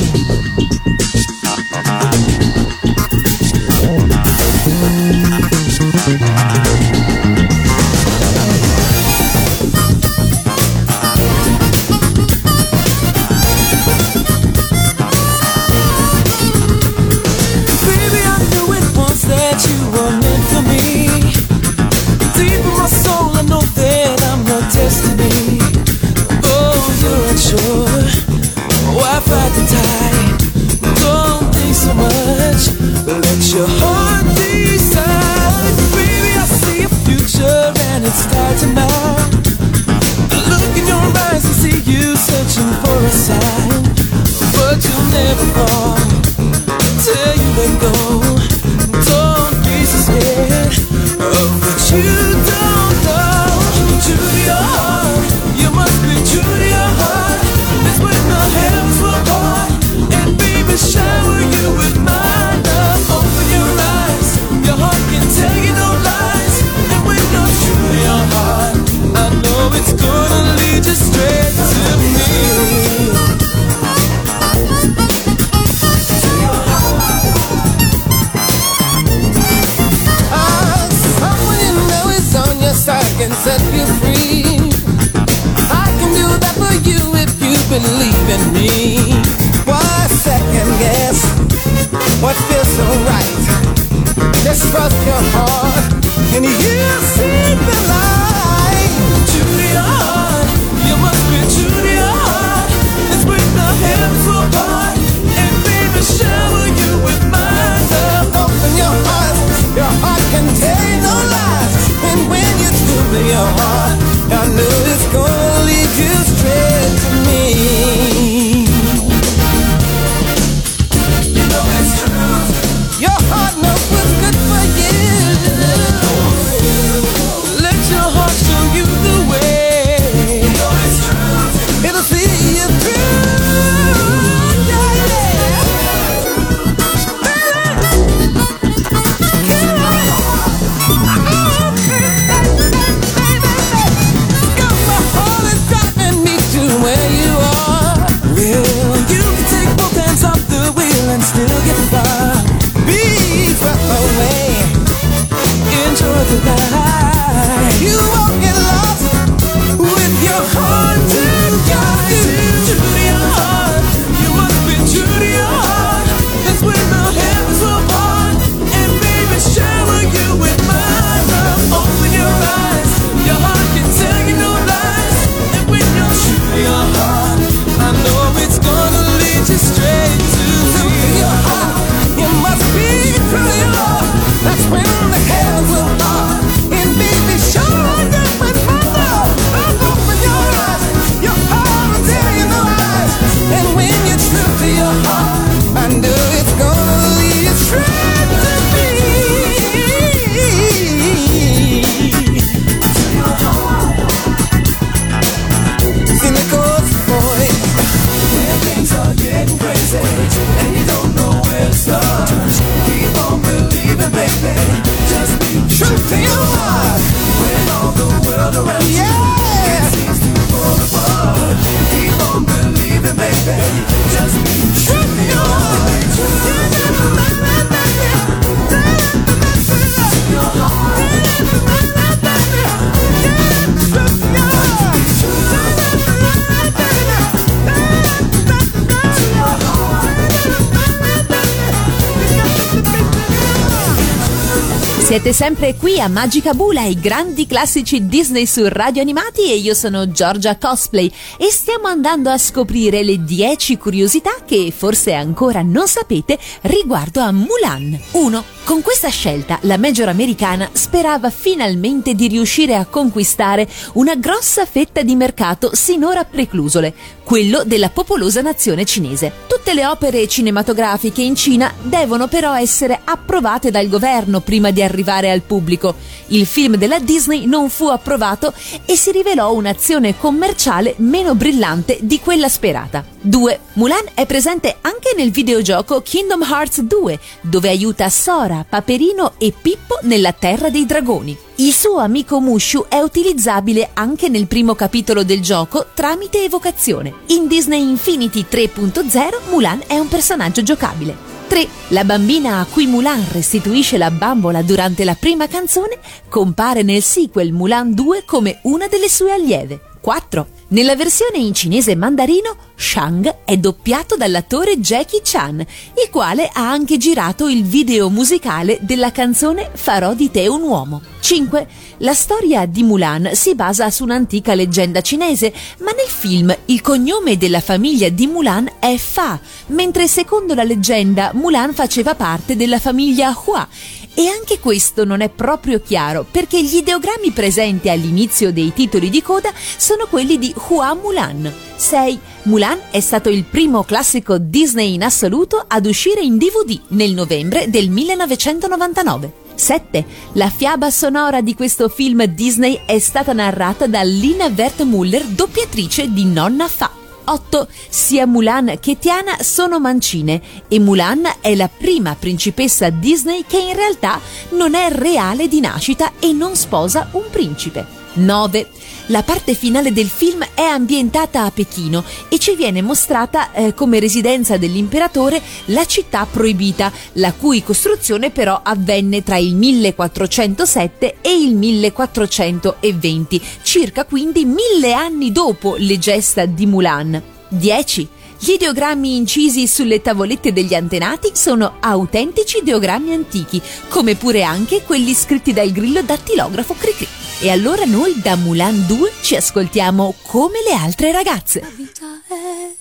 Siete sempre qui a Magica Bula, i grandi classici Disney su Radio Animati e io sono Giorgia Cosplay e stiamo andando a scoprire le 10 curiosità che forse ancora non sapete riguardo a Mulan. 1. Con questa scelta la major americana sperava finalmente di riuscire a conquistare una grossa fetta di mercato sinora preclusole, quello della popolosa nazione cinese. Tutte le opere cinematografiche in Cina devono però essere approvate dal governo prima di arrivare al pubblico. Il film della Disney non fu approvato e si rivelò un'azione commerciale meno brillante di quella sperata. 2. Mulan è presente anche nel videogioco Kingdom Hearts 2, dove aiuta Sora, Paperino e Pippo nella Terra dei Dragoni. Il suo amico Mushu è utilizzabile anche nel primo capitolo del gioco tramite evocazione. In Disney Infinity 3.0 Mulan è un personaggio giocabile. 3. La bambina a cui Mulan restituisce la bambola durante la prima canzone compare nel sequel Mulan 2 come una delle sue allieve. 4. Nella versione in cinese mandarino, Shang è doppiato dall'attore Jackie Chan, il quale ha anche girato il video musicale della canzone Farò di te un uomo. 5. La storia di Mulan si basa su un'antica leggenda cinese, ma nel film il cognome della famiglia di Mulan è Fa, mentre secondo la leggenda Mulan faceva parte della famiglia Hua e anche questo non è proprio chiaro perché gli ideogrammi presenti all'inizio dei titoli di coda sono quelli di Hua Mulan. 6. Mulan è stato il primo classico Disney in assoluto ad uscire in DVD nel novembre del 1999. 7. La fiaba sonora di questo film Disney è stata narrata da Lina Wertmuller, doppiatrice di Nonna Fa. 8. Sia Mulan che Tiana sono mancine e Mulan è la prima principessa Disney che in realtà non è reale di nascita e non sposa un principe. 9. La parte finale del film è ambientata a Pechino e ci viene mostrata eh, come residenza dell'imperatore la città proibita, la cui costruzione però avvenne tra il 1407 e il 1420, circa quindi mille anni dopo le gesta di Mulan. 10. Gli ideogrammi incisi sulle tavolette degli antenati sono autentici ideogrammi antichi, come pure anche quelli scritti dal grillo dattilografo Cricri. E allora noi da Mulan 2 ci ascoltiamo come le altre ragazze. La vita è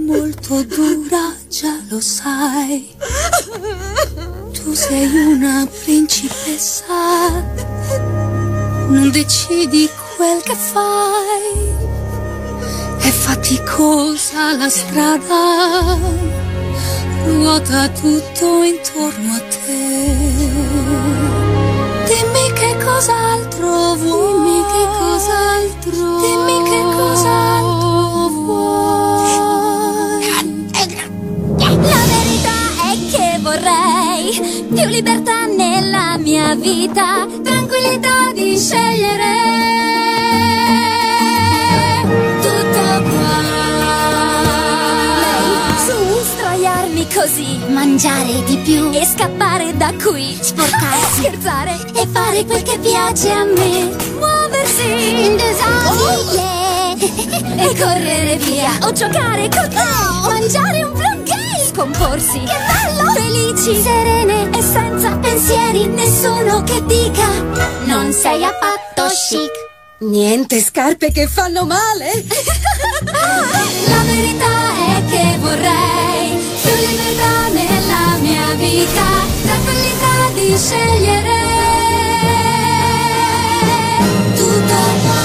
molto dura, già lo sai. Tu sei una principessa, non decidi quel che fai. È faticosa la strada, ruota tutto intorno a te. Dimmi che cos'altro vuoi, dimmi che cos'altro, dimmi che cos'altro vuoi. La verità è che vorrei più libertà nella mia vita, tranquillità di scegliere così, mangiare di più e scappare da qui, sporcarsi, scherzare e fare quel che piace a me, muoversi in disabile e correre via o giocare con te, mangiare un blanket, scomporsi, che bello, felici, serene e senza pensieri, nessuno che dica non sei affatto chic. Niente scarpe che fanno male. *laughs* La verità è che vorrei più nella mia vita, tranquillità di scegliere tutto qua.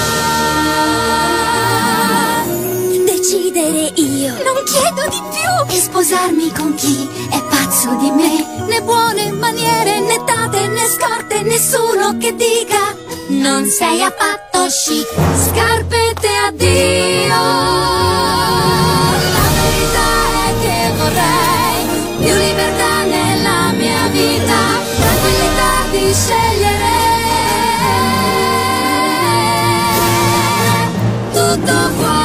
Decidere io, non chiedo di più, e sposarmi con chi è pazzo di me, né buone maniere, né date, né scorte, nessuno che dica non sei affatto chic, scarpette addio. Di scegliere tutto qua.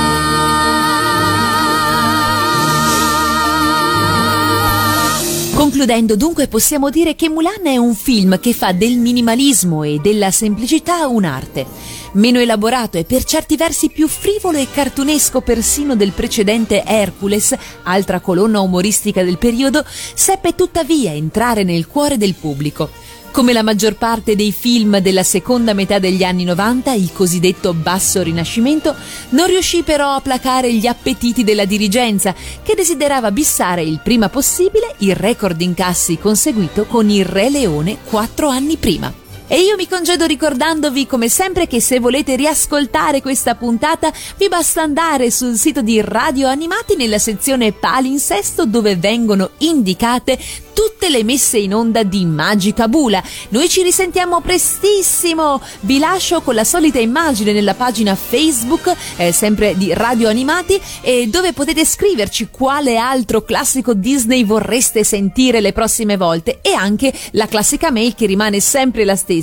Concludendo dunque possiamo dire che Mulan è un film che fa del minimalismo e della semplicità un'arte. Meno elaborato e per certi versi più frivolo e cartunesco persino del precedente Hercules, altra colonna umoristica del periodo, seppe tuttavia entrare nel cuore del pubblico. Come la maggior parte dei film della seconda metà degli anni 90, il cosiddetto basso rinascimento non riuscì però a placare gli appetiti della dirigenza, che desiderava bissare il prima possibile il record incassi conseguito con il Re Leone quattro anni prima. E io mi congedo ricordandovi come sempre che se volete riascoltare questa puntata vi basta andare sul sito di Radio Animati nella sezione Palinsesto dove vengono indicate tutte le messe in onda di Magica Bula. Noi ci risentiamo prestissimo. Vi lascio con la solita immagine nella pagina Facebook, eh, sempre di Radio Animati, e dove potete scriverci quale altro classico Disney vorreste sentire le prossime volte e anche la classica mail che rimane sempre la stessa.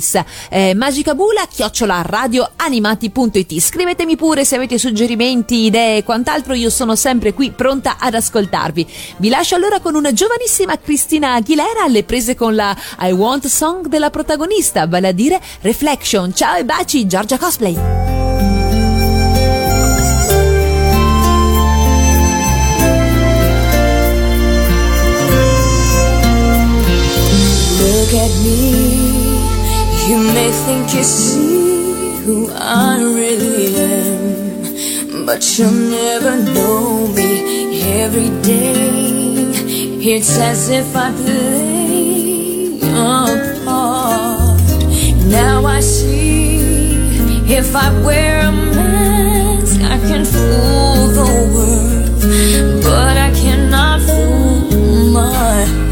Eh, magicabula chiocciola radioanimati.it. Scrivetemi pure se avete suggerimenti, idee e quant'altro, io sono sempre qui pronta ad ascoltarvi. Vi lascio allora con una giovanissima Cristina Aguilera alle prese con la I Want Song della protagonista, vale a dire Reflection. Ciao e baci, Giorgia Cosplay. Look at me, You may think you see who I really am, but you'll never know me every day. It's as if I play a part. Now I see if I wear a mask, I can fool the world, but I cannot fool my